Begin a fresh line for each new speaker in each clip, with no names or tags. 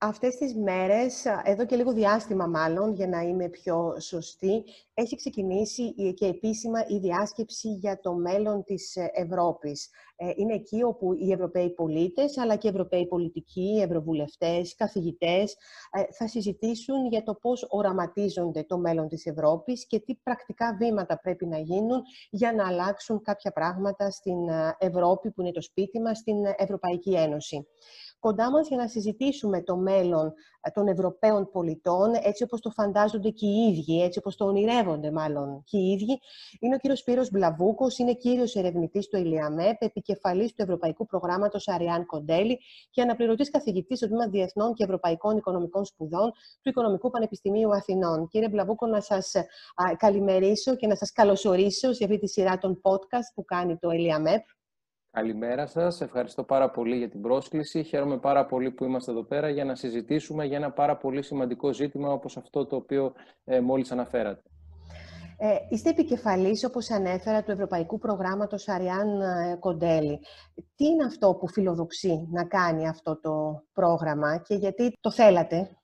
Αυτές τις μέρες, εδώ και λίγο διάστημα μάλλον, για να είμαι πιο σωστή, έχει ξεκινήσει και επίσημα η διάσκεψη για το μέλλον της ε, Ευρώπης. Ε, είναι εκεί όπου οι Ευρωπαίοι πολίτες, αλλά και οι Ευρωπαίοι πολιτικοί, ευρωβουλευτές, καθηγητές, ε, θα συζητήσουν για το πώς οραματίζονται το μέλλον της Ευρώπης και τι πρακτικά βήματα πρέπει να γίνουν για να αλλάξουν κάποια πράγματα στην Ευρώπη, που είναι το σπίτι μας, στην Ευρωπαϊκή Ένωση κοντά μας για να συζητήσουμε το μέλλον ε, των Ευρωπαίων πολιτών, έτσι όπως το φαντάζονται και οι ίδιοι, έτσι όπως το ονειρεύονται μάλλον και οι ίδιοι. Είναι ο κύριος Σπύρος Μπλαβούκος, είναι κύριος ερευνητής του ΕΛΙΑΜΕΠ, επικεφαλής του Ευρωπαϊκού Προγράμματος Αριάν Κοντέλη και αναπληρωτής καθηγητής στο Τμήμα Διεθνών και Ευρωπαϊκών Οικονομικών Σπουδών του Οικονομικού Πανεπιστημίου Αθηνών. Κύριε Μπλαβούκο, να σας καλημερίσω και να σας καλωσορίσω σε αυτή τη σειρά των podcast που κάνει το ΕΛΙΑΜΕΠ.
Καλημέρα σας. Ευχαριστώ πάρα πολύ για την πρόσκληση. Χαίρομαι πάρα πολύ που είμαστε εδώ πέρα για να συζητήσουμε για ένα πάρα πολύ σημαντικό ζήτημα όπως αυτό το οποίο ε, μόλις αναφέρατε.
Ε, είστε επικεφαλής, όπως ανέφερα, του Ευρωπαϊκού Προγράμματος Αριάν ε, Κοντέλη. Τι είναι αυτό που φιλοδοξεί να κάνει αυτό το πρόγραμμα και γιατί το θέλατε;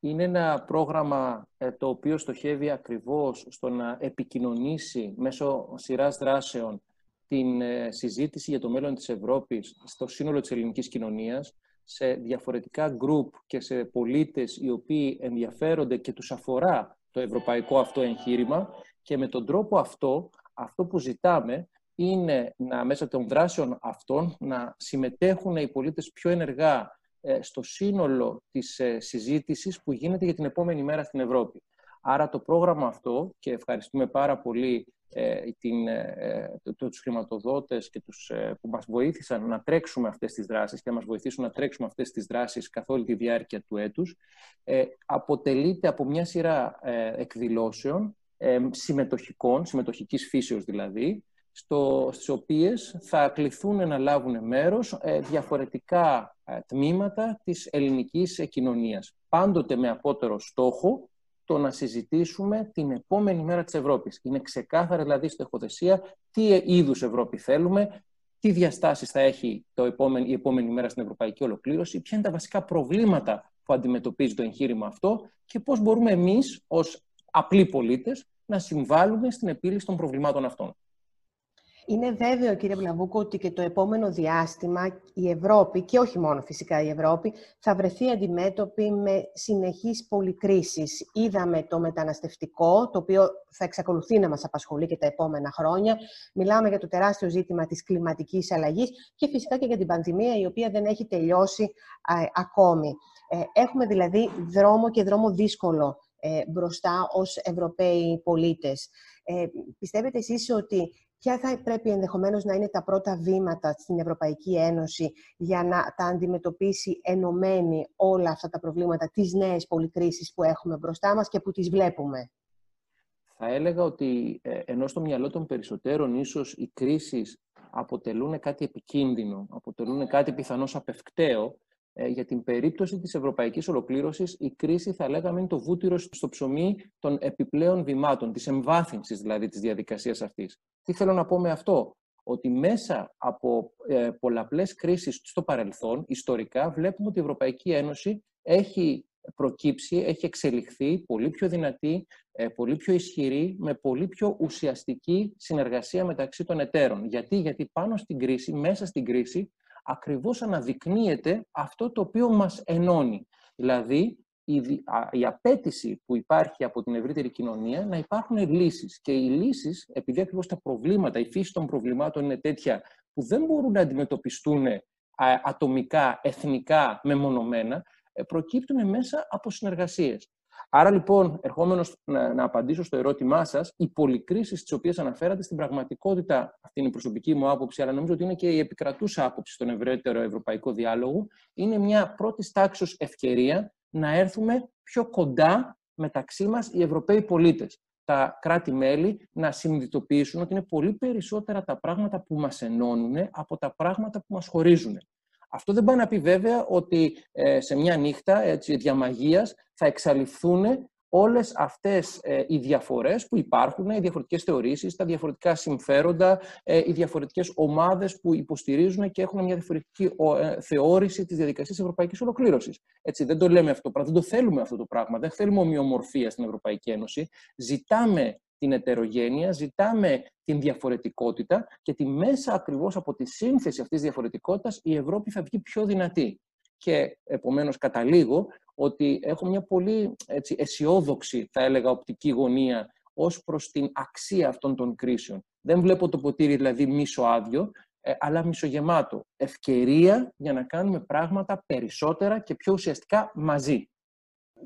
Είναι ένα πρόγραμμα ε, το οποίο στοχεύει ακριβώς στο να επικοινωνήσει μέσω σειράς δράσεων την ε, συζήτηση για το μέλλον της Ευρώπης στο σύνολο της ελληνικής κοινωνίας, σε διαφορετικά γκρουπ και σε πολίτες οι οποίοι ενδιαφέρονται και τους αφορά το ευρωπαϊκό αυτό εγχείρημα και με τον τρόπο αυτό, αυτό που ζητάμε είναι να μέσα των δράσεων αυτών να συμμετέχουν οι πολίτες πιο ενεργά ε, στο σύνολο της ε, συζήτησης που γίνεται για την επόμενη μέρα στην Ευρώπη. Άρα το πρόγραμμα αυτό, και ευχαριστούμε πάρα πολύ ε, την, ε, τους χρηματοδότες και τους, ε, που μας βοήθησαν να τρέξουμε αυτές τις δράσεις και να μας βοηθήσουν να τρέξουμε αυτές τις δράσεις καθ' όλη τη διάρκεια του έτους, ε, αποτελείται από μια σειρά ε, εκδηλώσεων ε, συμμετοχικών, συμμετοχικής φύσεως δηλαδή, στο, στις οποίες θα κληθούν να λάβουν μέρος διαφορετικά τμήματα της ελληνικής κοινωνίας. Πάντοτε με απότερο στόχο το να συζητήσουμε την επόμενη μέρα της Ευρώπης. Είναι ξεκάθαρα δηλαδή στο εχοδεσία τι είδους Ευρώπη θέλουμε, τι διαστάσεις θα έχει το επόμενη, η επόμενη μέρα στην ευρωπαϊκή ολοκλήρωση, ποια είναι τα βασικά προβλήματα που αντιμετωπίζει το εγχείρημα αυτό και πώς μπορούμε εμείς ως απλοί πολίτες να συμβάλλουμε στην επίλυση των προβλημάτων αυτών.
Είναι βέβαιο, κύριε Βλαβούκο, ότι και το επόμενο διάστημα η Ευρώπη, και όχι μόνο φυσικά η Ευρώπη, θα βρεθεί αντιμέτωπη με συνεχείς πολυκρίσεις. Είδαμε το μεταναστευτικό, το οποίο θα εξακολουθεί να μας απασχολεί και τα επόμενα χρόνια. Μιλάμε για το τεράστιο ζήτημα της κλιματικής αλλαγής και φυσικά και για την πανδημία, η οποία δεν έχει τελειώσει ακόμη. Ε, έχουμε δηλαδή δρόμο και δρόμο δύσκολο ε, μπροστά ως Ευρωπαίοι πολίτες. Ε, πιστεύετε εσείς ότι ποια θα πρέπει ενδεχομένως να είναι τα πρώτα βήματα στην Ευρωπαϊκή Ένωση για να τα αντιμετωπίσει ενωμένη όλα αυτά τα προβλήματα, τις νέες πολυκρίσεις που έχουμε μπροστά μας και που τις βλέπουμε;
Θα έλεγα ότι ε, ενώ στο μυαλό των περισσότερων ίσως οι κρίσεις αποτελούν κάτι επικίνδυνο, αποτελούν κάτι πιθανώς απευκταίο, ε, για την περίπτωση της ευρωπαϊκής ολοκλήρωσης, η κρίση θα λέγαμε είναι το βούτυρο στο ψωμί των επιπλέον βημάτων, της εμβάθυνσης δηλαδή της διαδικασίας αυτής. Τι θέλω να πω με αυτό, ότι μέσα από ε, πολλαπλές κρίσεις στο παρελθόν, ιστορικά, βλέπουμε ότι η Ευρωπαϊκή Ένωση έχει προκύψει, έχει εξελιχθεί πολύ πιο δυνατή, ε, πολύ πιο ισχυρή, με πολύ πιο ουσιαστική συνεργασία μεταξύ των εταίρων. Γιατί, Γιατί πάνω στην κρίση, μέσα στην κρίση, ακριβώς αναδεικνύεται αυτό το οποίο μας ενώνει. Δηλαδή, η, η απέτηση που υπάρχει από την ευρύτερη κοινωνία να υπάρχουν λύσεις. Και οι λύσεις, επειδή ακριβώς τα προβλήματα, η φύση των προβλημάτων είναι τέτοια που δεν μπορούν να αντιμετωπιστούν ατομικά, εθνικά, μεμονωμένα, ε, προκύπτουν μέσα από συνεργασίες. Άρα λοιπόν, ερχόμενος να, να απαντήσω στο ερώτημά σας, οι πολυκρίσεις τις οποίες αναφέρατε στην πραγματικότητα, αυτή είναι η προσωπική μου άποψη, αλλά νομίζω ότι είναι και η επικρατούσα άποψη στον ευρύτερο ευρωπαϊκό διάλογο, είναι μια πρώτη τάξη ευκαιρία να έρθουμε πιο κοντά μεταξύ μας οι Ευρωπαίοι πολίτες. Τα κράτη-μέλη να συνειδητοποιήσουν ότι είναι πολύ περισσότερα τα πράγματα που μας ενώνουν από τα πράγματα που μας χωρίζουν. Αυτό δεν πάει να πει βέβαια ότι ε, σε μια νύχτα έτσι, διαμαγείας θα εξαλειφθούν όλες αυτές ε, οι διαφορές που υπάρχουν, οι διαφορετικές θεωρήσεις, τα διαφορετικά συμφέροντα, ε, οι διαφορετικές ομάδες που υποστηρίζουν και έχουν μια διαφορετική ε, θεώρηση της διαδικασίας ευρωπαϊκής ολοκλήρωσης. Έτσι, δεν το λέμε αυτό το πράγμα, δεν το θέλουμε αυτό το πράγμα, δεν θέλουμε ομοιομορφία στην Ευρωπαϊκή Ένωση. Ζητάμε την ετερογένεια, ζητάμε την διαφορετικότητα και τη μέσα ακριβώς από τη σύνθεση αυτής της διαφορετικότητας η Ευρώπη θα βγει πιο δυνατή. Και επομένως καταλήγω ότι έχω μια πολύ έτσι, αισιόδοξη, θα έλεγα, οπτική γωνία ως προς την αξία αυτών των κρίσεων. Δεν βλέπω το ποτήρι δηλαδή μισοάδιο, ε, αλλά μισογεμάτο. Ευκαιρία για να κάνουμε πράγματα περισσότερα και πιο ουσιαστικά μαζί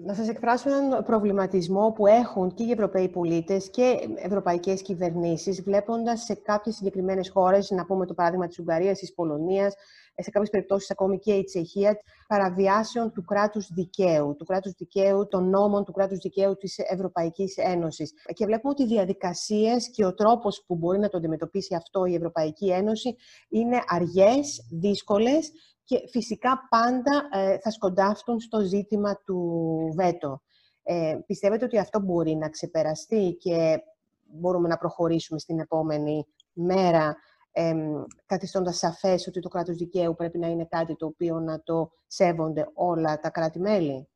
να σας εκφράσω έναν προβληματισμό που έχουν και οι Ευρωπαίοι πολίτες και ευρωπαϊκές κυβερνήσεις, βλέποντας σε κάποιες συγκεκριμένες χώρες, να πούμε το παράδειγμα της Ουγγαρίας, της Πολωνίας, σε κάποιες περιπτώσεις ακόμη και η Τσεχία, παραβιάσεων του κράτους δικαίου, του κράτους δικαίου, των νόμων του κράτους δικαίου της Ευρωπαϊκής Ένωσης. Και βλέπουμε ότι οι διαδικασίες και ο τρόπος που μπορεί να το αντιμετωπίσει αυτό η Ευρωπαϊκή Ένωση είναι αργές, δύσκολες και φυσικά πάντα ε, θα σκοντάφτουν στο ζήτημα του βέτο. Ε, πιστεύετε ότι αυτό μπορεί να ξεπεραστεί και μπορούμε να προχωρήσουμε στην επόμενη μέρα ε, καθιστώντας σαφές ότι το κράτος δικαίου πρέπει να είναι κάτι το οποίο να το σέβονται όλα τα κράτη-μέλη;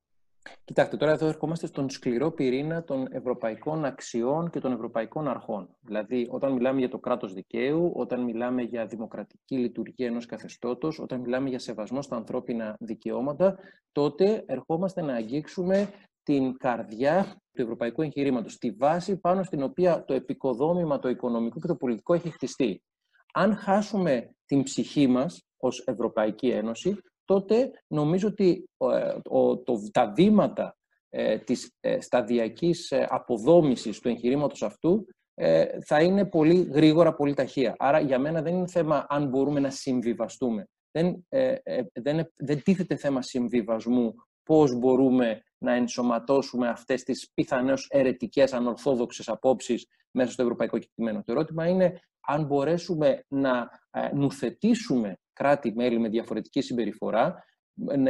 Κοιτάξτε, τώρα εδώ ερχόμαστε στον σκληρό πυρήνα των ευρωπαϊκών αξιών και των ευρωπαϊκών αρχών. Δηλαδή, όταν μιλάμε για το κράτος δικαίου, όταν μιλάμε για δημοκρατική λειτουργία ενός καθεστώτος, όταν μιλάμε για σεβασμό στα ανθρώπινα δικαιώματα, τότε ερχόμαστε να αγγίξουμε την καρδιά του ευρωπαϊκού εγχειρήματος, τη βάση πάνω στην οποία το επικοδόμημα, το οικονομικό και το πολιτικό έχει χτιστεί. Αν χάσουμε την ψυχή μας ως Ευρωπαϊκή Ένωση, τότε νομίζω ότι ε, το, τα βήματα ε, της ε, σταδιακής ε, αποδόμησης του εγχειρήματος αυτού θα είναι πολύ γρήγορα, πολύ ταχεία. Άρα για μένα δεν είναι θέμα αν μπορούμε να συμβιβαστούμε. Δεν, δεν, δεν τίθεται θέμα συμβιβασμού πώς μπορούμε να ενσωματώσουμε αυτές τις πιθανώς ερετικές, ανορθόδοξες απόψεις μέσα στο ευρωπαϊκό κεκτημένο. Το ερώτημα είναι αν μπορέσουμε να νουθετήσουμε κράτη-μέλη με διαφορετική συμπεριφορά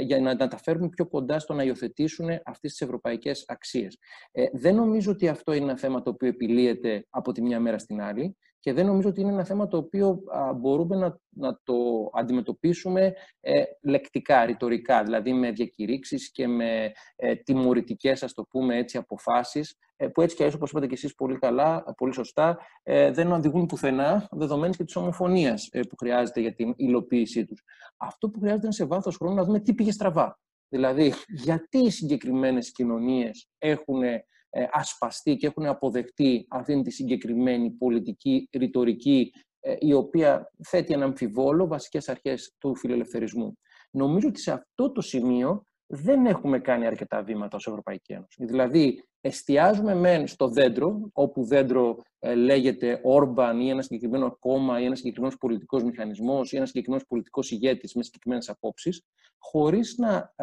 για να τα φέρουμε πιο κοντά στο να υιοθετήσουν αυτές τις ευρωπαϊκές αξίες. Ε, δεν νομίζω ότι αυτό είναι ένα θέμα το οποίο επιλύεται από τη μια μέρα στην άλλη και δεν νομίζω ότι είναι ένα θέμα το οποίο μπορούμε να, να το αντιμετωπίσουμε ε, λεκτικά, ρητορικά, δηλαδή με διακηρύξεις και με ε, τιμωρητικές, ας το πούμε έτσι, αποφάσεις, ε, που έτσι και έτσι, όπως είπατε και εσείς πολύ καλά, πολύ σωστά, ε, δεν οδηγούν πουθενά, δεδομένης και της ομοφωνίας ε, που χρειάζεται για την υλοποίησή τους. Αυτό που χρειάζεται είναι σε βάθος χρόνου να δούμε τι πήγε στραβά. Δηλαδή, γιατί οι συγκεκριμένες κοινωνίες έχουν ε, ασπαστεί και έχουν αποδεχτεί αυτήν τη συγκεκριμένη πολιτική ρητορική ε, η οποία θέτει ένα αμφιβόλο βασικές αρχές του φιλελευθερισμού. Νομίζω ότι σε αυτό το σημείο δεν έχουμε κάνει αρκετά βήματα ως Ευρωπαϊκή Ένωση. Δηλαδή, εστιάζουμε μεν στο δέντρο, όπου δέντρο ε, λέγεται Όρμπαν ή ένα συγκεκριμένο κόμμα ή ένας συγκεκριμένος πολιτικός μηχανισμός ή ένας συγκεκριμένος πολιτικός ηγέτης με συγκεκριμένες απόψεις, χωρίς να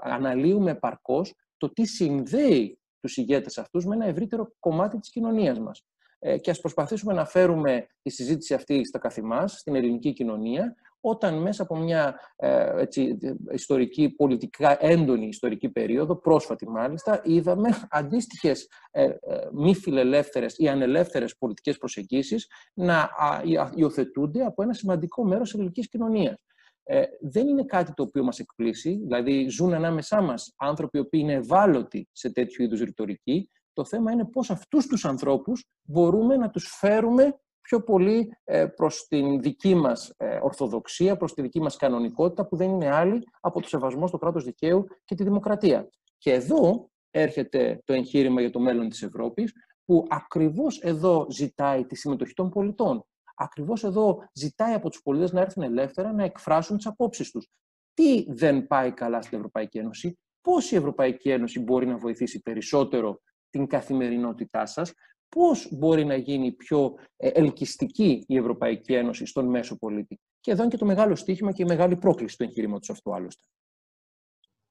αναλύουμε επαρκώς το τι συνδέει τους ηγέτες αυτούς με ένα ευρύτερο κομμάτι της κοινωνίας μας. Ε, και ας προσπαθήσουμε να φέρουμε τη συζήτηση αυτή στα καθημά, στην ελληνική κοινωνία, όταν μέσα από μια ε, έτσι, ιστορική, πολιτικά έντονη ιστορική περίοδο, πρόσφατη μάλιστα, είδαμε αντίστοιχες ε, ε, μη φιλελεύθερες ή ανελεύθερες πολιτικές προσεγγίσεις να υιοθετούνται από ένα σημαντικό μέρος της ελληνικής κοινωνίας ε, δεν είναι κάτι το οποίο μας εκπλήσει. Δηλαδή, ζουν ανάμεσά μας άνθρωποι οι οποίοι είναι ευάλωτοι σε τέτοιου είδους ρητορική. Το θέμα είναι πώς αυτούς τους ανθρώπους μπορούμε να τους φέρουμε πιο πολύ ε, προς την δική μας ε, ορθοδοξία, προς τη δική μας κανονικότητα, που δεν είναι άλλη από το σεβασμό στο κράτος δικαίου και τη δημοκρατία. Και εδώ έρχεται το εγχείρημα για το μέλλον της Ευρώπης, που ακριβώς εδώ ζητάει τη συμμετοχή των πολιτών. Ακριβώς εδώ ζητάει από τους πολίτες να έρθουν ελεύθερα να εκφράσουν τις απόψεις τους. Τι δεν πάει καλά στην Ευρωπαϊκή Ένωση, πώς η Ευρωπαϊκή Ένωση μπορεί να βοηθήσει περισσότερο την καθημερινότητά σας, πώς μπορεί να γίνει πιο ε, ελκυστική η Ευρωπαϊκή Ένωση στον μέσο πολίτη; Και εδώ είναι και το μεγάλο στίχημα και η μεγάλη πρόκληση τους εγχειρήματο αυτού άλλωστε.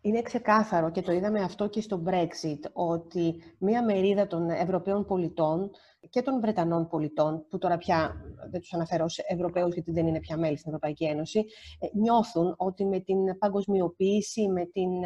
Είναι ξεκάθαρο και το είδαμε αυτό και στο Brexit, ότι μία μερίδα των Ευρωπαίων πολιτών και των Βρετανών πολιτών, που τώρα πια δεν τους αναφέρω σε Ευρωπαίους γιατί δεν είναι πια μέλη στην Ευρωπαϊκή Ένωση, ε, νιώθουν ότι με την παγκοσμιοποίηση, με, την,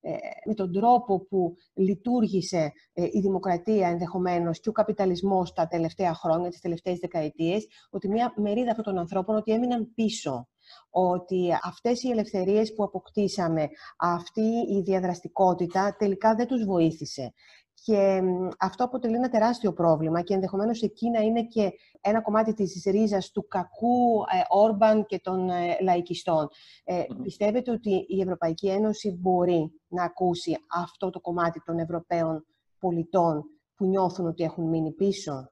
ε, με τον τρόπο που λειτουργήσε ε, η δημοκρατία ενδεχομένως και ο καπιταλισμός τα τελευταία χρόνια, τις τελευταίες δεκαετίες, ότι μια μερίδα αυτών των ανθρώπων ότι έμειναν πίσω ότι αυτές οι ελευθερίες που αποκτήσαμε, αυτή η διαδραστικότητα τελικά δεν τους βοήθησε. Και αυτό αποτελεί ένα τεράστιο πρόβλημα και ενδεχομένως εκεί να είναι και ένα κομμάτι της ρίζας του κακού ε, Όρμπαν και των ε, λαϊκιστών. Ε, Πιστεύετε ότι η Ευρωπαϊκή Ένωση μπορεί να ακούσει αυτό το κομμάτι των Ευρωπαίων πολιτών που νιώθουν ότι έχουν μείνει πίσω;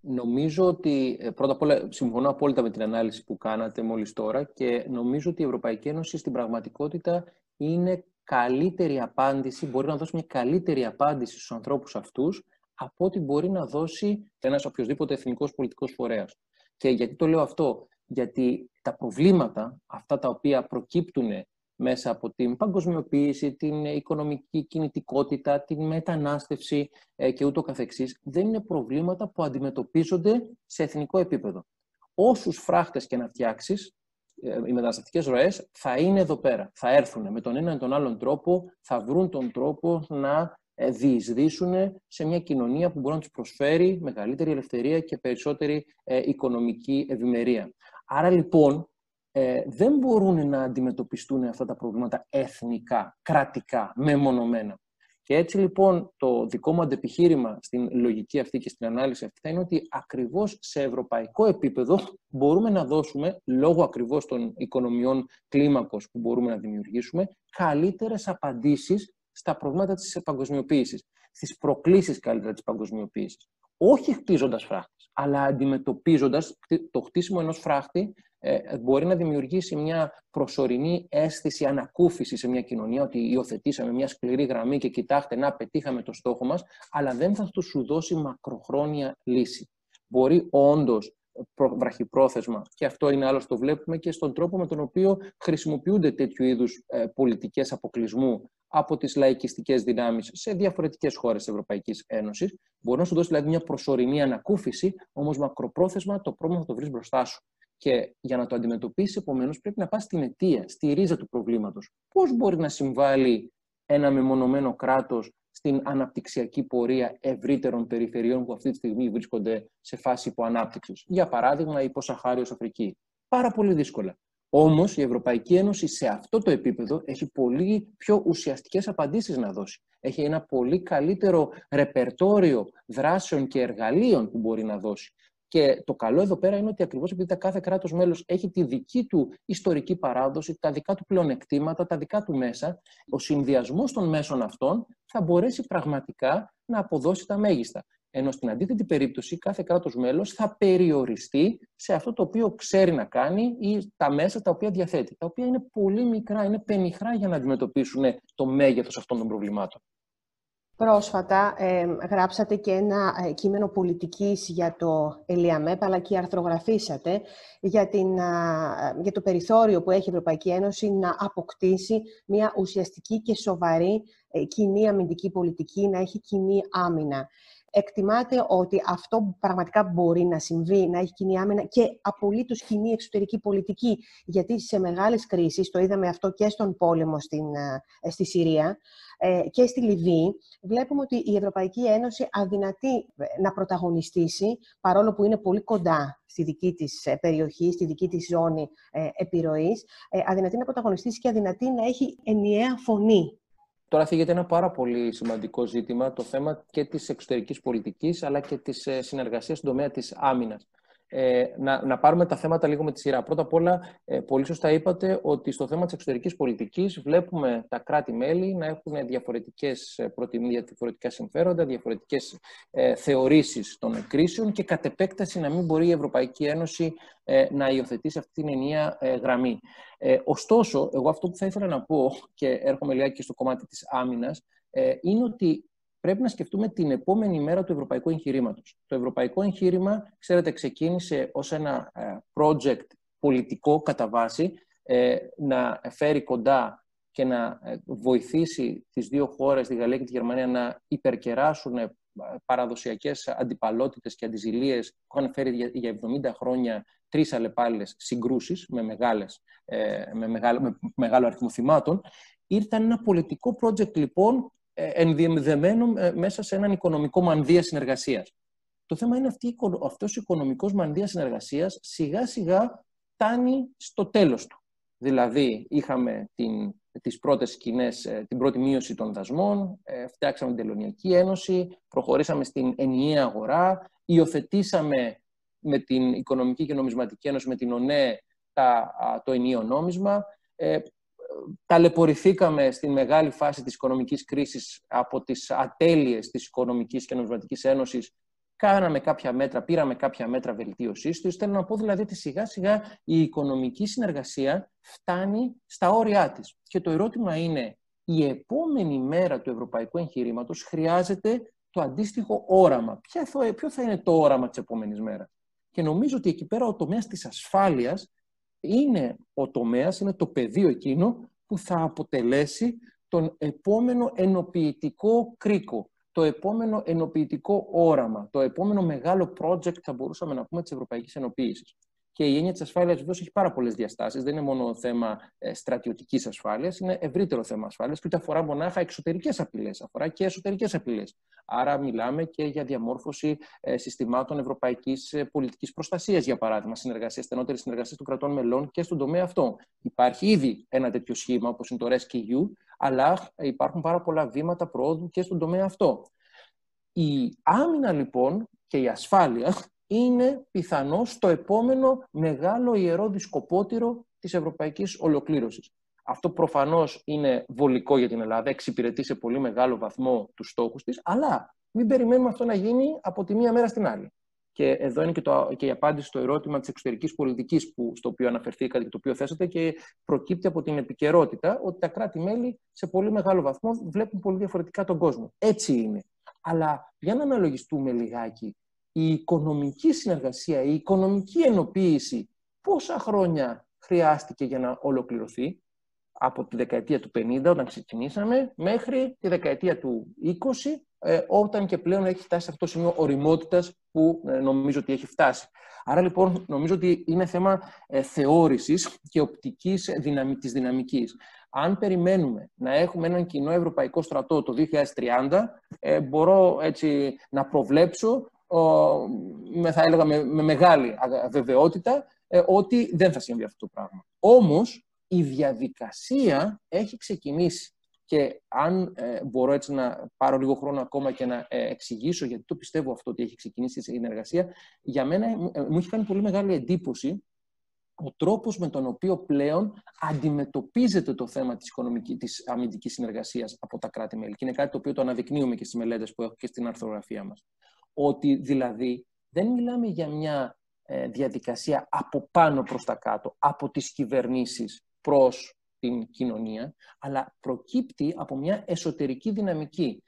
Νομίζω ότι, ε, πρώτα απ' όλα, συμφωνώ απόλυτα με την ανάλυση που κάνατε μόλις τώρα και νομίζω ότι η Ευρωπαϊκή Ένωση στην πραγματικότητα είναι καλύτερη απάντηση, μπορεί να δώσει μια καλύτερη απάντηση στους ανθρώπους αυτούς από ό,τι μπορεί να δώσει ένας οποιοδήποτε εθνικός πολιτικός φορέας. Και γιατί το λέω αυτό, γιατί τα προβλήματα, αυτά τα οποία προκύπτουν μέσα από την παγκοσμιοποίηση, την οικονομική κινητικότητα, την μετανάστευση ε, και ούτω καθεξής, δεν είναι προβλήματα που αντιμετωπίζονται σε εθνικό επίπεδο. Όσους φράχτες και να φτιάξεις, ε, οι μεταναστευτικές ροές θα είναι εδώ πέρα, θα έρθουν με τον ένα ή τον άλλον τρόπο, θα βρουν τον τρόπο να ε, διεισδύσουν σε μια κοινωνία που μπορεί να τους προσφέρει μεγαλύτερη ελευθερία και περισσότερη οικονομική ευημερία. Άρα λοιπόν ε, δεν μπορούν να αντιμετωπιστούν αυτά τα προβλήματα εθνικά, κρατικά, μεμονωμένα. Και έτσι λοιπόν το δικό μου αντεπιχείρημα στην λογική αυτή και στην ανάλυση αυτή θα είναι ότι ακριβώς σε ευρωπαϊκό επίπεδο μπορούμε να δώσουμε, λόγω ακριβώς των οικονομιών κλίμακος που μπορούμε να δημιουργήσουμε, καλύτερες απαντήσεις στα προβλήματα της παγκοσμιοποίησης, στις προκλήσεις καλύτερα της παγκοσμιοποίησης. Όχι χτίζοντας φράχτες, αλλά αντιμετωπίζοντας το χτίσιμο ενός φράχτη ε, μπορεί να δημιουργήσει μια προσωρινή αίσθηση ανακούφισης σε μια κοινωνία ότι υιοθετήσαμε μια σκληρή γραμμή και κοιτάξτε να πετύχαμε το στόχο μας, αλλά δεν θα του σου δώσει μακροχρόνια λύση. Μπορεί όντως βραχυπρόθεσμα, και αυτό είναι άλλο το βλέπουμε και στον τρόπο με τον οποίο χρησιμοποιούνται τέτοιου είδους ε, πολιτικές αποκλεισμού από τις λαϊκιστικές δυνάμεις σε διαφορετικές χώρες της Ευρωπαϊκής Ένωσης. Μπορεί να σου δώσει δηλαδή μια προσωρινή ανακούφιση, όμως μακροπρόθεσμα το πρόβλημα θα το βρεις μπροστά σου. Και για να το αντιμετωπίσει, επομένως, πρέπει να πας στην αιτία, στη ρίζα του προβλήματος. Πώς μπορεί να συμβάλλει ένα μεμονωμένο κράτος στην αναπτυξιακή πορεία ευρύτερων περιφερειών που αυτή τη στιγμή βρίσκονται σε φάση υποανάπτυξης; Για παράδειγμα, η Ποσαχάριο Αφρική. Πάρα πολύ δύσκολα. Όμως η Ευρωπαϊκή Ένωση σε αυτό το επίπεδο έχει πολύ πιο ουσιαστικές απαντήσεις να δώσει. Έχει ένα πολύ καλύτερο ρεπερτόριο δράσεων και εργαλείων που μπορεί να δώσει. Και το καλό εδώ πέρα είναι ότι ακριβώς επειδή τα κάθε κράτος μέλος έχει τη δική του ιστορική παράδοση, τα δικά του πλεονεκτήματα, τα δικά του μέσα, ο συνδυασμός των μέσων αυτών θα μπορέσει πραγματικά να αποδώσει τα μέγιστα. Ενώ στην αντίθετη περίπτωση, κάθε κράτος μέλος θα περιοριστεί σε αυτό το οποίο ξέρει να κάνει ή τα μέσα τα οποία διαθέτει. Τα οποία είναι πολύ μικρά, είναι πενιχρά για να αντιμετωπίσουν το μέγεθος αυτών των προβλημάτων.
Πρόσφατα ε, γράψατε και ένα ε, κείμενο πολιτικής για το ΕΛΙΑΜΕΠ, αλλά και αρθρογραφήσατε για, την, για το περιθώριο που έχει η Ευρωπαϊκή Ένωση να αποκτήσει μια ουσιαστική και σοβαρή ε, κοινή αμυντική πολιτική, να έχει κοινή άμυνα. Εκτιμάτε ότι αυτό πραγματικά μπορεί να συμβεί, να έχει κοινή άμυνα και απολύτως κοινή εξωτερική πολιτική. Γιατί σε μεγάλες κρίσεις, το είδαμε αυτό και στον πόλεμο στην, στη Συρία, ε, και στη Λιβύη, βλέπουμε ότι η Ευρωπαϊκή Ένωση αδυνατεί ε, να πρωταγωνιστήσει, παρόλο που είναι πολύ κοντά στη δική της ε, περιοχή, στη δική της ζώνη επιρροής, αδυνατεί να πρωταγωνιστήσει και αδυνατεί να έχει ενιαία φωνή.
Τώρα θίγεται ένα πάρα πολύ σημαντικό ζήτημα, το θέμα και της εξωτερικής πολιτικής, αλλά και της συνεργασίας στον τομέα της άμυνας ε, να, να πάρουμε τα θέματα λίγο με τη σειρά. Πρώτα απ' όλα, ε, πολύ σωστά είπατε ότι στο θέμα της εξωτερικής πολιτικής βλέπουμε τα κράτη-μέλη να έχουν διαφορετικές ε, προτιμίες, διαφορετικά συμφέροντα, διαφορετικές ε, θεωρήσεις των κρίσεων και κατ' επέκταση να μην μπορεί η Ευρωπαϊκή Ένωση ε, να υιοθετήσει αυτή την ενιαία ε, γραμμή. Ε, ωστόσο, εγώ αυτό που θα ήθελα να πω, και έρχομαι λιγάκι στο κομμάτι της άμυνας, ε, είναι ότι πρέπει να σκεφτούμε την επόμενη μέρα του ευρωπαϊκού εγχειρήματος. Το ευρωπαϊκό εγχείρημα, ξέρετε, ξεκίνησε ως ένα ε, project πολιτικό κατά βάση, ε, να φέρει κοντά και να ε, βοηθήσει τις δύο χώρες, τη Γαλλία και τη Γερμανία, να υπερκεράσουν ε, παραδοσιακές αντιπαλότητες και αντιζηλίες που είχαν φέρει για 70 χρόνια τρεις αλλεπάλληλες συγκρούσεις με, μεγάλες, ε, με, μεγάλο, με μεγάλο αριθμό θυμάτων, ήρθαν ένα πολιτικό project λοιπόν ενδιεμδεμένο μέσα σε έναν οικονομικό μανδύα συνεργασίας. Το θέμα είναι αυτή, αυτός ο οικονομικός μανδύας συνεργασίας σιγά σιγά φτάνει στο τέλος του. Δηλαδή, είχαμε την, τις πρώτες σκηνές, ε, την πρώτη μείωση των δασμών, ε, φτιάξαμε την Τελωνιακή Ένωση, προχωρήσαμε στην ενιαία αγορά, υιοθετήσαμε με την Οικονομική και Νομισματική Ένωση, με την ΟΝΕ, τα, το ενιαίο νόμισμα. Ε, ταλαιπωρηθήκαμε στην μεγάλη φάση της οικονομικής κρίσης από τις ατέλειες της Οικονομικής και Νομισματικής Ένωσης κάναμε κάποια μέτρα, πήραμε κάποια μέτρα βελτίωσής τους. Θέλω να πω δηλαδή ότι σιγά σιγά η οικονομική συνεργασία φτάνει στα όρια της. Και το ερώτημα είναι, η επόμενη μέρα του ευρωπαϊκού εγχειρήματος χρειάζεται το αντίστοιχο όραμα. Ποιο θα είναι το όραμα της επόμενης μέρας; Και νομίζω ότι εκεί πέρα ο τομέας της ασφάλειας είναι ο τομέας, είναι το πεδίο εκείνο που θα αποτελέσει τον επόμενο ενοποιητικό κρίκο το επόμενο ενοποιητικό όραμα, το επόμενο μεγάλο project, θα μπορούσαμε να πούμε, της Ευρωπαϊκής Ενοποίησης. Και η έννοια της ασφάλειας βεβαίως έχει πάρα πολλές διαστάσεις. Δεν είναι μόνο θέμα ε, στρατιωτικής ασφάλειας, είναι ευρύτερο θέμα ασφάλειας και ούτε αφορά μονάχα εξωτερικές απειλές, αφορά και εσωτερικές απειλές. Άρα, μιλάμε και για διαμόρφωση ε, συστημάτων ευρωπαϊκής ε, πολιτικής προστασίας, για παράδειγμα, συνεργασίας, στενότερη συνεργασία των κρατών μελών και στον τομέα αυτό. Υπάρχει ήδη ένα τέτοιο σχήμα, όπως είναι το RESC-EU, αλλά υπάρχουν πάρα πολλά βήματα προόδου και στον τομέα αυτό. Η άμυνα λοιπόν και η ασφάλεια είναι πιθανώς το επόμενο μεγάλο ιερό δισκοπότηρο της ευρωπαϊκής ολοκλήρωσης. Αυτό προφανώς είναι βολικό για την Ελλάδα, εξυπηρετεί σε πολύ μεγάλο βαθμό τους στόχους της, αλλά μην περιμένουμε αυτό να γίνει από τη μία μέρα στην άλλη. Και εδώ είναι και, το, και η απάντηση στο ερώτημα της εξωτερικής πολιτικής, στο οποίο αναφερθήκατε και το οποίο θέσατε, και προκύπτει από την επικαιρότητα ότι τα κράτη-μέλη σε πολύ μεγάλο βαθμό βλέπουν πολύ διαφορετικά τον κόσμο. Έτσι είναι. Αλλά για να αναλογιστούμε λιγάκι, η οικονομική συνεργασία, η οικονομική ενοποίηση, πόσα χρόνια χρειάστηκε για να ολοκληρωθεί; Από τη δεκαετία του 50 όταν ξεκινήσαμε μέχρι τη δεκαετία του 20 ε, όταν και πλέον έχει φτάσει σε αυτό το σημείο οριμότητας που ε, νομίζω ότι έχει φτάσει. Άρα λοιπόν νομίζω ότι είναι θέμα ε, θεώρησης και οπτικής δυναμη, της δυναμικής. Αν περιμένουμε να έχουμε έναν κοινό ευρωπαϊκό στρατό το 2030, ε, μπορώ έτσι να προβλέψω, με, θα έλεγα με, με μεγάλη βεβαιότητα, ε, ότι δεν θα συμβεί αυτό το πράγμα. Όμως, η διαδικασία έχει ξεκινήσει. Και αν ε, μπορώ έτσι να πάρω λίγο χρόνο ακόμα και να ε, εξηγήσω γιατί το πιστεύω αυτό ότι έχει ξεκινήσει η συνεργασία, για μένα ε, μου έχει κάνει πολύ μεγάλη εντύπωση ο τρόπος με τον οποίο πλέον αντιμετωπίζεται το θέμα της, οικονομικής, της αμυντικής συνεργασίας από τα κράτη-μέλη. Και είναι κάτι το οποίο το αναδεικνύουμε και στις μελέτες που έχω και στην αρθρογραφία μας. Ότι δηλαδή δεν μιλάμε για μια διαδικασία από πάνω προς τα κάτω, από τις κυβερνήσεις προς την κοινωνία, αλλά προκύπτει από μια εσωτερική δυναμική.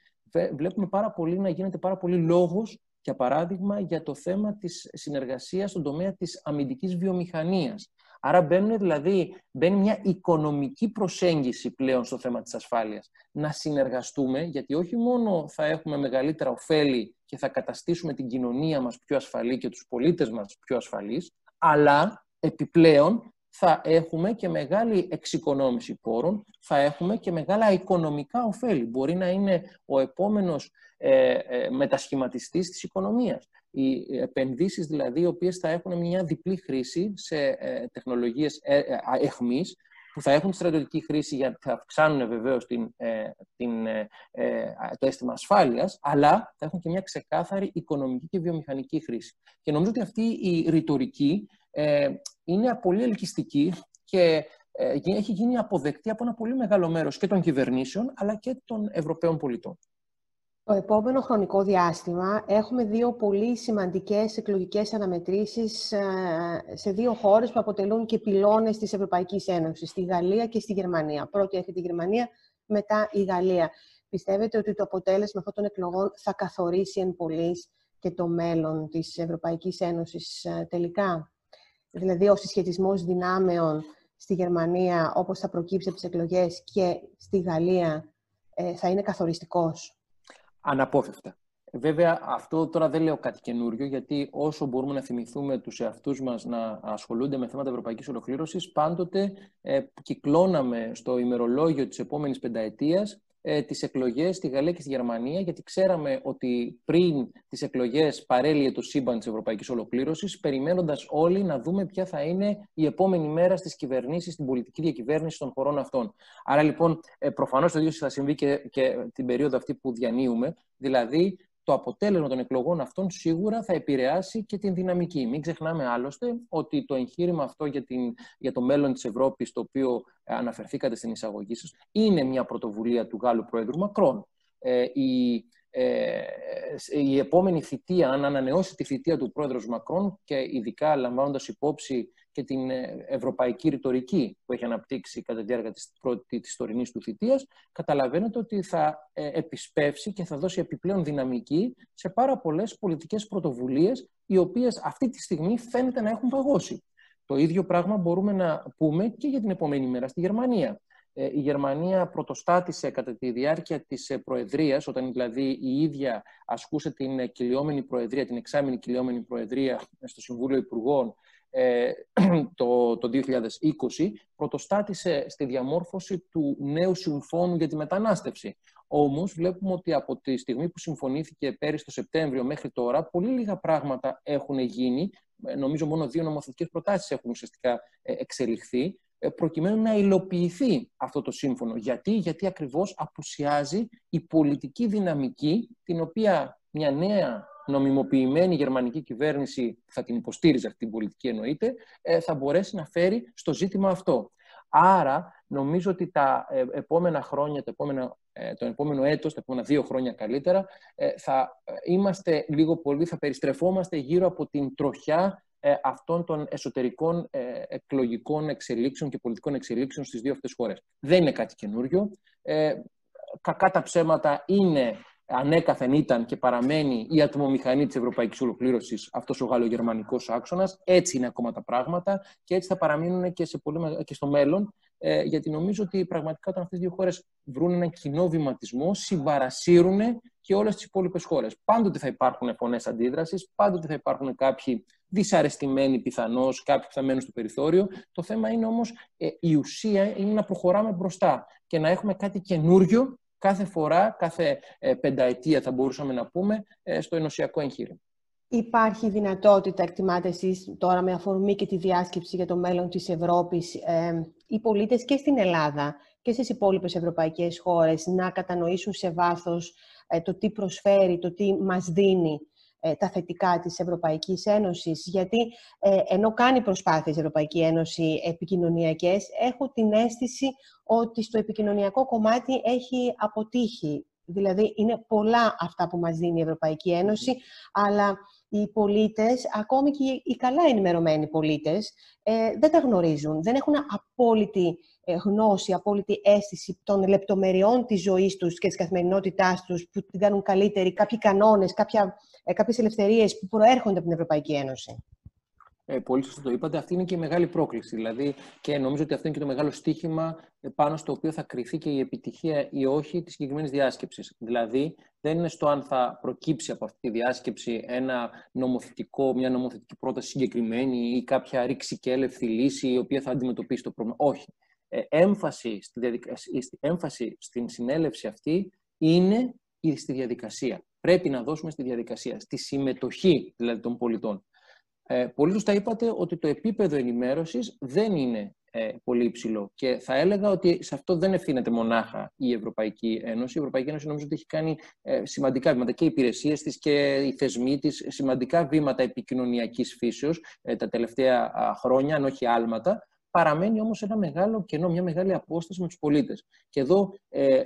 Βλέπουμε πάρα πολύ να γίνεται πάρα πολύ λόγος, για παράδειγμα, για το θέμα της συνεργασίας στον τομέα της αμυντικής βιομηχανίας. Άρα μπαίνουν, δηλαδή, μπαίνει μια οικονομική προσέγγιση πλέον στο θέμα της ασφάλειας. Να συνεργαστούμε, γιατί όχι μόνο θα έχουμε μεγαλύτερα ωφέλη και θα καταστήσουμε την κοινωνία μας πιο ασφαλή και τους πολίτες μας πιο ασφαλείς, αλλά επιπλέον θα έχουμε και μεγάλη εξοικονόμηση πόρων, θα έχουμε και μεγάλα οικονομικά ωφέλη. Μπορεί να είναι ο επόμενος ε, ε, μετασχηματιστής της οικονομίας. Οι επενδύσεις δηλαδή, οι οποίες θα έχουν μια διπλή χρήση σε ε, τεχνολογίες ε, ε, εχμής, που θα έχουν στρατιωτική χρήση γιατί θα αυξάνουν βεβαίως την, την, το αίσθημα ασφάλειας, αλλά θα έχουν και μια ξεκάθαρη οικονομική και βιομηχανική χρήση. Και νομίζω ότι αυτή η ρητορική ε, είναι πολύ ελκυστική και ε, έχει γίνει αποδεκτή από ένα πολύ μεγάλο μέρος και των κυβερνήσεων αλλά και των Ευρωπαίων πολιτών.
Το επόμενο χρονικό διάστημα έχουμε δύο πολύ σημαντικές εκλογικές αναμετρήσεις ε, σε δύο χώρες που αποτελούν και πυλώνες της Ευρωπαϊκής Ένωσης, στη Γαλλία και στη Γερμανία. Πρώτη έρχεται η Γερμανία, μετά η Γαλλία. Πιστεύετε ότι το αποτέλεσμα αυτών των εκλογών θα καθορίσει εν πολλής και το μέλλον της Ευρωπαϊκής Ένωσης τελικά; Δηλαδή ο συσχετισμός δυνάμεων στη Γερμανία, όπως θα προκύψει από τις εκλογές και στη Γαλλία, ε, θα είναι καθοριστικός;
Αναπόφευκτα. Βέβαια, αυτό τώρα δεν λέω κάτι καινούριο, γιατί όσο μπορούμε να θυμηθούμε τους εαυτούς μας να ασχολούνται με θέματα ευρωπαϊκής ολοκλήρωσης, πάντοτε ε, κυκλώναμε στο ημερολόγιο της επόμενης πενταετίας ε, τις εκλογές στη Γαλλία και στη Γερμανία, γιατί ξέραμε ότι πριν τις εκλογές παρέλυε το σύμπαν της ευρωπαϊκής ολοκλήρωσης, περιμένοντας όλοι να δούμε ποια θα είναι η επόμενη μέρα στις κυβερνήσεις, στην πολιτική διακυβέρνηση των χωρών αυτών. Άρα λοιπόν, ε, προφανώς το ίδιο θα συμβεί και, και την περίοδο αυτή που διανύουμε, δηλαδή το αποτέλεσμα των εκλογών αυτών σίγουρα θα επηρεάσει και την δυναμική. Μην ξεχνάμε άλλωστε ότι το εγχείρημα αυτό για, την, για το μέλλον της Ευρώπης, το οποίο αναφερθήκατε στην εισαγωγή σας, είναι μια πρωτοβουλία του Γάλλου Πρόεδρου Μακρόν. Ε, η, ε, η επόμενη θητεία, αν ανανεώσει τη θητεία του πρόεδρου Μακρόν και ειδικά λαμβάνοντας υπόψη και την ε, ευρωπαϊκή ρητορική που έχει αναπτύξει κατά τη διάρκεια της, πρώτη, της τωρινής του θητείας, καταλαβαίνετε ότι θα ε, επισπεύσει και θα δώσει επιπλέον δυναμική σε πάρα πολλές πολιτικές πρωτοβουλίες, οι οποίες αυτή τη στιγμή φαίνεται να έχουν παγώσει. Το ίδιο πράγμα μπορούμε να πούμε και για την επόμενη μέρα στη Γερμανία. Ε, η Γερμανία πρωτοστάτησε κατά τη διάρκεια της προεδρίας, όταν δηλαδή η ίδια ασκούσε την κυλιόμενη προεδρία, την εξάμεινη κυλιόμενη προεδρία στο Συμβούλιο Υπουργών ε, το, το 2020 πρωτοστάτησε στη διαμόρφωση του νέου συμφώνου για τη μετανάστευση. Όμως βλέπουμε ότι από τη στιγμή που συμφωνήθηκε πέρυσι το Σεπτέμβριο μέχρι τώρα πολύ λίγα πράγματα έχουν γίνει. Ε, νομίζω μόνο δύο νομοθετικές προτάσεις έχουν ουσιαστικά ε, εξελιχθεί προκειμένου να υλοποιηθεί αυτό το σύμφωνο. Γιατί, Γιατί ακριβώς απουσιάζει η πολιτική δυναμική την οποία μια νέα νομιμοποιημένη γερμανική κυβέρνηση, θα την υποστήριζε αυτή την πολιτική εννοείται, ε, θα μπορέσει να φέρει στο ζήτημα αυτό. Άρα, νομίζω ότι τα ε, επόμενα χρόνια, το επόμενο, ε, το επόμενο έτος, τα επόμενα δύο χρόνια καλύτερα, θα είμαστε λίγο πολύ, θα περιστρεφόμαστε γύρω από την τροχιά αυτών των εσωτερικών εκλογικών εξελίξεων και πολιτικών εξελίξεων στις δύο αυτές χώρες. Δεν είναι κάτι καινούριο. Κακά τα ψέματα είναι ανέκαθεν ήταν και παραμένει η ατμομηχανή της ευρωπαϊκής ολοκλήρωσης αυτός ο γαλλογερμανικός άξονας. Έτσι είναι ακόμα τα πράγματα και έτσι θα παραμείνουν και, σε πολύ, και στο μέλλον ε, γιατί νομίζω ότι πραγματικά όταν αυτές οι δύο χώρες βρουν έναν κοινό βηματισμό συμπαρασύρουν και όλες τις υπόλοιπες χώρες. Πάντοτε θα υπάρχουν φωνές αντίδρασης, πάντοτε θα υπάρχουν κάποιοι δυσαρεστημένοι πιθανώς, κάποιοι που θα μένουν στο περιθώριο. Το θέμα είναι όμως ε, η ουσία είναι να προχωράμε μπροστά και να έχουμε κάτι καινούριο κάθε φορά, κάθε ε, πενταετία θα μπορούσαμε να πούμε, ε, στο ενωσιακό εγχείρημα.
Υπάρχει δυνατότητα, εκτιμάτε εσείς τώρα με αφορμή και τη διάσκεψη για το μέλλον της Ευρώπης, ε, οι πολίτες και στην Ελλάδα και στις υπόλοιπες ευρωπαϊκές χώρες να κατανοήσουν σε βάθος ε, το τι προσφέρει, το τι μας δίνει ε, τα θετικά της Ευρωπαϊκής Ένωσης, γιατί ε, ενώ κάνει προσπάθειες η Ευρωπαϊκή Ένωση επικοινωνιακές, έχω την αίσθηση ότι στο επικοινωνιακό κομμάτι έχει αποτύχει. Δηλαδή, είναι πολλά αυτά που μας δίνει η Ευρωπαϊκή Ένωση, αλλά οι πολίτες, ακόμη και οι καλά ενημερωμένοι πολίτες, ε, δεν τα γνωρίζουν. Δεν έχουν απόλυτη γνώση, απόλυτη αίσθηση των λεπτομεριών της ζωής τους και της καθημερινότητάς τους που την κάνουν καλύτερη, κάποιοι κανόνες, κάποια ε, κάποιες ελευθερίες που προέρχονται από την Ευρωπαϊκή Ένωση.
Ε, πολύ σωστά το είπατε. Αυτή είναι και η μεγάλη πρόκληση. Δηλαδή, και νομίζω ότι αυτό είναι και το μεγάλο στίχημα ε, πάνω στο οποίο θα κρυθεί και η επιτυχία ή όχι της συγκεκριμένης διάσκεψης. Δηλαδή, δεν είναι στο αν θα προκύψει από αυτή τη διάσκεψη ένα νομοθετικό, μια νομοθετική πρόταση συγκεκριμένη ή κάποια ρηξικέλευθη λύση η οποία θα αντιμετωπίσει το πρόβλημα. Όχι. Ε, έμφαση, στη έμφαση στην συνέλευση αυτή είναι στη διαδικασία πρέπει να δώσουμε στη διαδικασία, στη συμμετοχή δηλαδή των πολιτών. Ε, πολύ σωστά είπατε ότι το επίπεδο ενημέρωσης δεν είναι ε, πολύ υψηλό και θα έλεγα ότι σε αυτό δεν ευθύνεται μονάχα η Ευρωπαϊκή Ένωση. Η Ευρωπαϊκή Ένωση νομίζω ότι έχει κάνει ε, σημαντικά βήματα και οι υπηρεσίες της και οι θεσμοί της, σημαντικά βήματα επικοινωνιακής φύσεως ε, τα τελευταία χρόνια, αν όχι άλματα, παραμένει όμως ένα μεγάλο κενό, μια μεγάλη απόσταση με τους πολίτες. Και εδώ ε,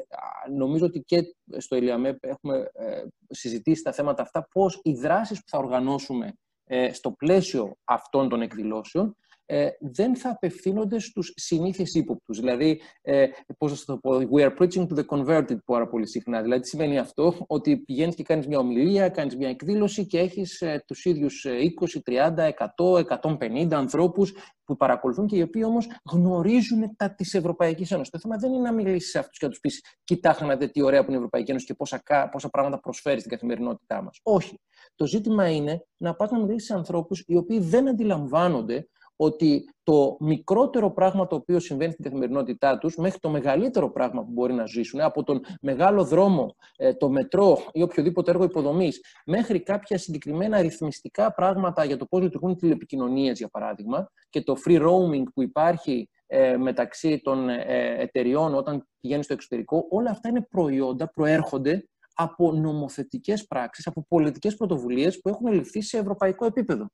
νομίζω ότι και στο ΕΛΙΑΜΕΠ έχουμε ε, συζητήσει τα θέματα αυτά, πώς οι δράσεις που θα οργανώσουμε ε, στο πλαίσιο αυτών των εκδηλώσεων ε, δεν θα απευθύνονται στους συνήθειες ύποπτους. Δηλαδή, ε, πώς θα το πω, we are preaching to the converted πάρα πολύ συχνά. Δηλαδή, τι σημαίνει αυτό, ότι πηγαίνεις και κάνεις μια ομιλία, κάνεις μια εκδήλωση και έχεις ε, τους ίδιους 20, 30, 100, 150 ανθρώπους που παρακολουθούν και οι οποίοι όμως γνωρίζουν τα της Ευρωπαϊκής Ένωσης. Το θέμα δεν είναι να μιλήσεις σε αυτούς και να τους πεις: Κοιτάξτε να δείτε τι ωραία που είναι η Ευρωπαϊκή Ένωση και πόσα, πόσα πράγματα προσφέρει στην καθημερινότητά μας. Όχι. Το ζήτημα είναι να πας να μιλήσεις σε ανθρώπους οι οποίοι δεν αντιλαμβάνονται ότι το μικρότερο πράγμα το οποίο συμβαίνει στην καθημερινότητά τους μέχρι το μεγαλύτερο πράγμα που μπορεί να ζήσουν, από τον μεγάλο δρόμο, ε, το μετρό ή οποιοδήποτε έργο υποδομής, μέχρι κάποια συγκεκριμένα ρυθμιστικά πράγματα για το πώς λειτουργούν οι τηλεπικοινωνίες, για παράδειγμα, και το free roaming που υπάρχει ε, μεταξύ των ε, εταιριών όταν πηγαίνει στο εξωτερικό, όλα αυτά είναι προϊόντα, προέρχονται από νομοθετικές πράξεις, από πολιτικές πρωτοβουλίες που έχουν ληφθεί σε ευρωπαϊκό επίπεδο.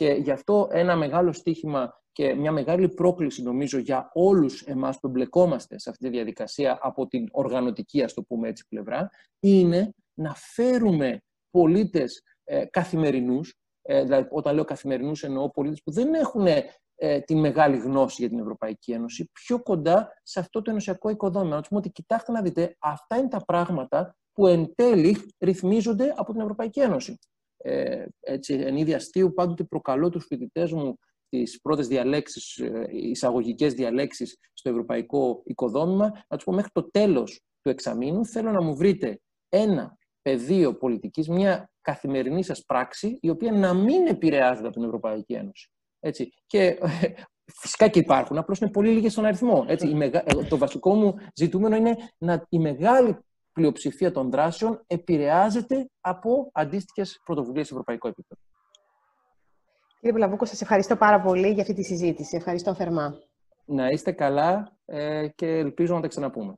Και γι' αυτό ένα μεγάλο στίχημα και μια μεγάλη πρόκληση νομίζω για όλους εμάς που εμπλεκόμαστε σε αυτή τη διαδικασία από την οργανωτική, ας το πούμε έτσι, πλευρά, είναι να φέρουμε πολίτες ε, καθημερινούς, ε, δηλαδή όταν λέω καθημερινούς εννοώ πολίτες που δεν έχουν ε, τη μεγάλη γνώση για την Ευρωπαϊκή Ένωση, πιο κοντά σε αυτό το ενωσιακό οικοδόμημα. Να τους πούμε ότι κοιτάξτε να δείτε, αυτά είναι τα πράγματα που εν τέλει ρυθμίζονται από την Ευρωπαϊκή Ένωση ε, έτσι, εν είδη αστείου, πάντοτε προκαλώ τους φοιτητές μου τις πρώτες διαλέξεις, ε, εισαγωγικές διαλέξεις στο ευρωπαϊκό οικοδόμημα, να τους πω μέχρι το τέλος του εξαμήνου θέλω να μου βρείτε ένα πεδίο πολιτικής, μια καθημερινή σας πράξη, η οποία να μην επηρεάζεται από την Ευρωπαϊκή Ένωση. Έτσι. Και ε, φυσικά και υπάρχουν, απλώς είναι πολύ λίγες στον αριθμό. Έτσι. Η μεγα... Ε, το βασικό μου ζητούμενο είναι να η μεγάλη πλειοψηφία των δράσεων επηρεάζεται από αντίστοιχες πρωτοβουλίες σε ευρωπαϊκό επίπεδο.
Κύριε Πουλαβούκο, σας ευχαριστώ πάρα πολύ για αυτή τη συζήτηση. Ευχαριστώ θερμά.
Να είστε καλά ε, και ελπίζω να τα ξαναπούμε.